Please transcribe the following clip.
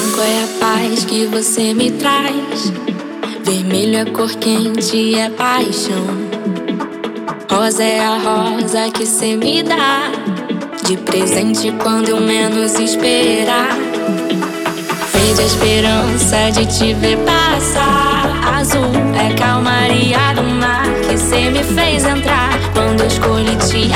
Branco é a paz que você me traz. Vermelho é cor quente, é paixão. Rosa é a rosa que cê me dá. De presente quando eu menos esperar. Verde é a esperança de te ver passar. Azul é calmaria do mar que cê me fez entrar. Quando eu escolhi te